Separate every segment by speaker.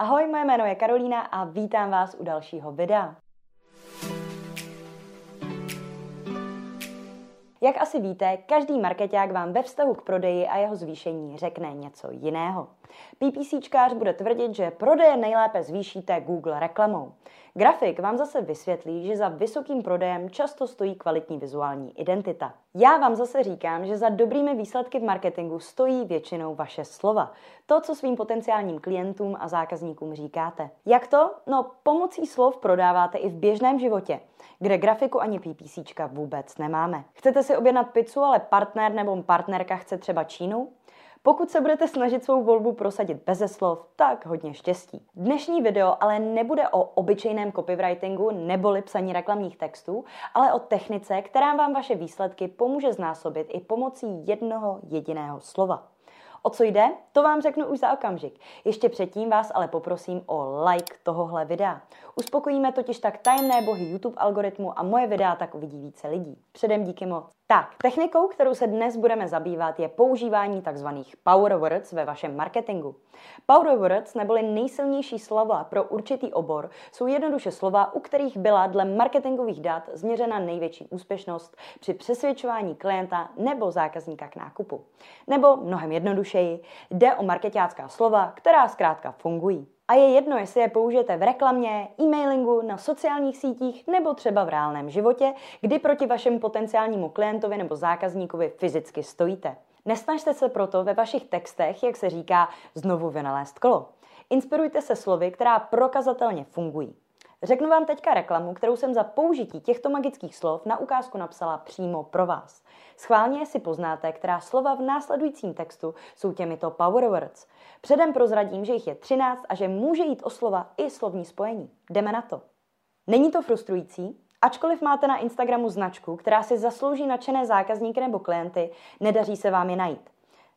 Speaker 1: Ahoj, moje jméno je Karolína a vítám vás u dalšího videa. Jak asi víte, každý marketák vám ve vztahu k prodeji a jeho zvýšení řekne něco jiného. PPCčkář bude tvrdit, že prodeje nejlépe zvýšíte Google reklamou. Grafik vám zase vysvětlí, že za vysokým prodejem často stojí kvalitní vizuální identita. Já vám zase říkám, že za dobrými výsledky v marketingu stojí většinou vaše slova. To, co svým potenciálním klientům a zákazníkům říkáte. Jak to? No, pomocí slov prodáváte i v běžném životě, kde grafiku ani PPCčka vůbec nemáme. Chcete si objednat pizzu, ale partner nebo partnerka chce třeba Čínu? Pokud se budete snažit svou volbu prosadit beze slov, tak hodně štěstí. Dnešní video ale nebude o obyčejném copywritingu neboli psaní reklamních textů, ale o technice, která vám vaše výsledky pomůže znásobit i pomocí jednoho jediného slova. O co jde? To vám řeknu už za okamžik. Ještě předtím vás ale poprosím o like tohohle videa. Uspokojíme totiž tak tajemné bohy YouTube algoritmu a moje videa tak uvidí více lidí. Předem díky moc. Tak, technikou, kterou se dnes budeme zabývat, je používání tzv. power words ve vašem marketingu. Power words neboli nejsilnější slova pro určitý obor jsou jednoduše slova, u kterých byla dle marketingových dat změřena největší úspěšnost při přesvědčování klienta nebo zákazníka k nákupu. Nebo mnohem jednodušeji, jde o marketácká slova, která zkrátka fungují. A je jedno, jestli je použijete v reklamě, e-mailingu, na sociálních sítích nebo třeba v reálném životě, kdy proti vašemu potenciálnímu klientovi nebo zákazníkovi fyzicky stojíte. Nesnažte se proto ve vašich textech, jak se říká, znovu vynalézt kolo. Inspirujte se slovy, která prokazatelně fungují. Řeknu vám teďka reklamu, kterou jsem za použití těchto magických slov na ukázku napsala přímo pro vás. Schválně si poznáte, která slova v následujícím textu jsou těmito power words. Předem prozradím, že jich je 13 a že může jít o slova i slovní spojení. Jdeme na to. Není to frustrující? Ačkoliv máte na Instagramu značku, která si zaslouží nadšené zákazníky nebo klienty, nedaří se vám je najít.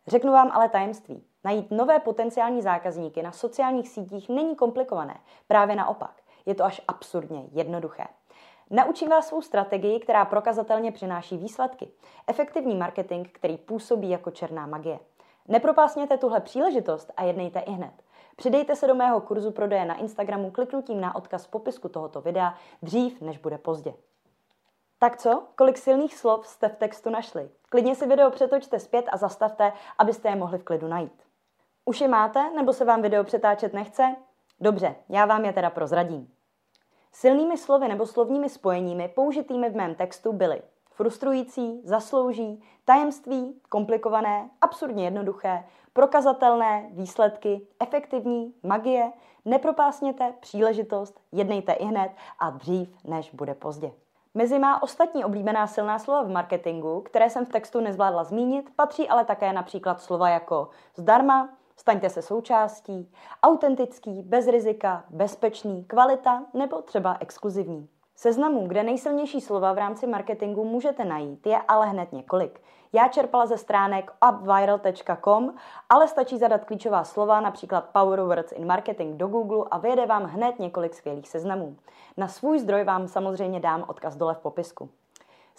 Speaker 1: Řeknu vám ale tajemství. Najít nové potenciální zákazníky na sociálních sítích není komplikované, právě naopak. Je to až absurdně jednoduché. Naučím vás svou strategii, která prokazatelně přináší výsledky. Efektivní marketing, který působí jako černá magie. Nepropásněte tuhle příležitost a jednejte i hned. Přidejte se do mého kurzu prodeje na Instagramu kliknutím na odkaz v popisku tohoto videa dřív, než bude pozdě. Tak co? Kolik silných slov jste v textu našli? Klidně si video přetočte zpět a zastavte, abyste je mohli v klidu najít. Už je máte, nebo se vám video přetáčet nechce? Dobře, já vám je teda prozradím. Silnými slovy nebo slovními spojeními použitými v mém textu byly frustrující, zaslouží, tajemství, komplikované, absurdně jednoduché, prokazatelné, výsledky, efektivní, magie, nepropásněte, příležitost, jednejte i hned a dřív, než bude pozdě. Mezi má ostatní oblíbená silná slova v marketingu, které jsem v textu nezvládla zmínit, patří ale také například slova jako zdarma, Staňte se součástí, autentický, bez rizika, bezpečný, kvalita nebo třeba exkluzivní. Seznamů, kde nejsilnější slova v rámci marketingu můžete najít, je ale hned několik. Já čerpala ze stránek upviral.com, ale stačí zadat klíčová slova, například Power Words in Marketing do Google a vyjede vám hned několik skvělých seznamů. Na svůj zdroj vám samozřejmě dám odkaz dole v popisku.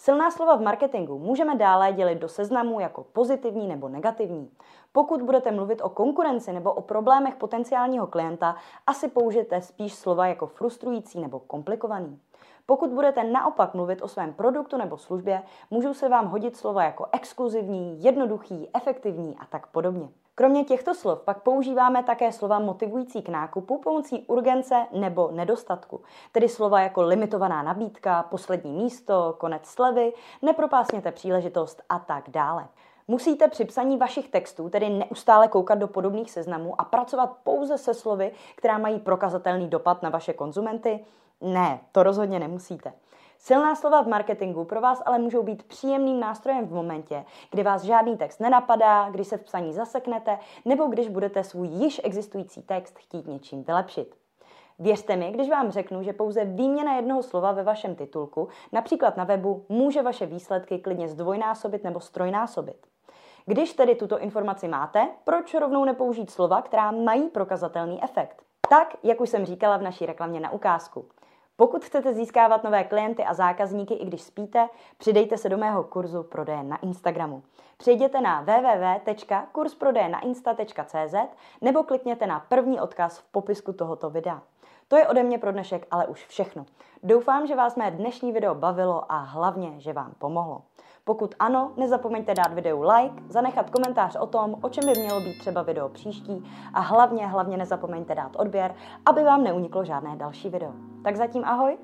Speaker 1: Silná slova v marketingu můžeme dále dělit do seznamů jako pozitivní nebo negativní. Pokud budete mluvit o konkurenci nebo o problémech potenciálního klienta, asi použijete spíš slova jako frustrující nebo komplikovaný. Pokud budete naopak mluvit o svém produktu nebo službě, můžou se vám hodit slova jako exkluzivní, jednoduchý, efektivní a tak podobně. Kromě těchto slov pak používáme také slova motivující k nákupu pomocí urgence nebo nedostatku, tedy slova jako limitovaná nabídka, poslední místo, konec slevy, nepropásněte příležitost a tak dále. Musíte při psaní vašich textů tedy neustále koukat do podobných seznamů a pracovat pouze se slovy, která mají prokazatelný dopad na vaše konzumenty? Ne, to rozhodně nemusíte. Silná slova v marketingu pro vás ale můžou být příjemným nástrojem v momentě, kdy vás žádný text nenapadá, když se v psaní zaseknete, nebo když budete svůj již existující text chtít něčím vylepšit. Věřte mi, když vám řeknu, že pouze výměna jednoho slova ve vašem titulku, například na webu, může vaše výsledky klidně zdvojnásobit nebo strojnásobit. Když tedy tuto informaci máte, proč rovnou nepoužít slova, která mají prokazatelný efekt? Tak, jak už jsem říkala v naší reklamě na ukázku. Pokud chcete získávat nové klienty a zákazníky, i když spíte, přidejte se do mého kurzu prodeje na Instagramu. Přejděte na www.kursprodejnainsta.cz nebo klikněte na první odkaz v popisku tohoto videa. To je ode mě pro dnešek ale už všechno. Doufám, že vás mé dnešní video bavilo a hlavně, že vám pomohlo. Pokud ano, nezapomeňte dát videu like, zanechat komentář o tom, o čem by mělo být třeba video příští a hlavně, hlavně nezapomeňte dát odběr, aby vám neuniklo žádné další video. Tak zatím ahoj!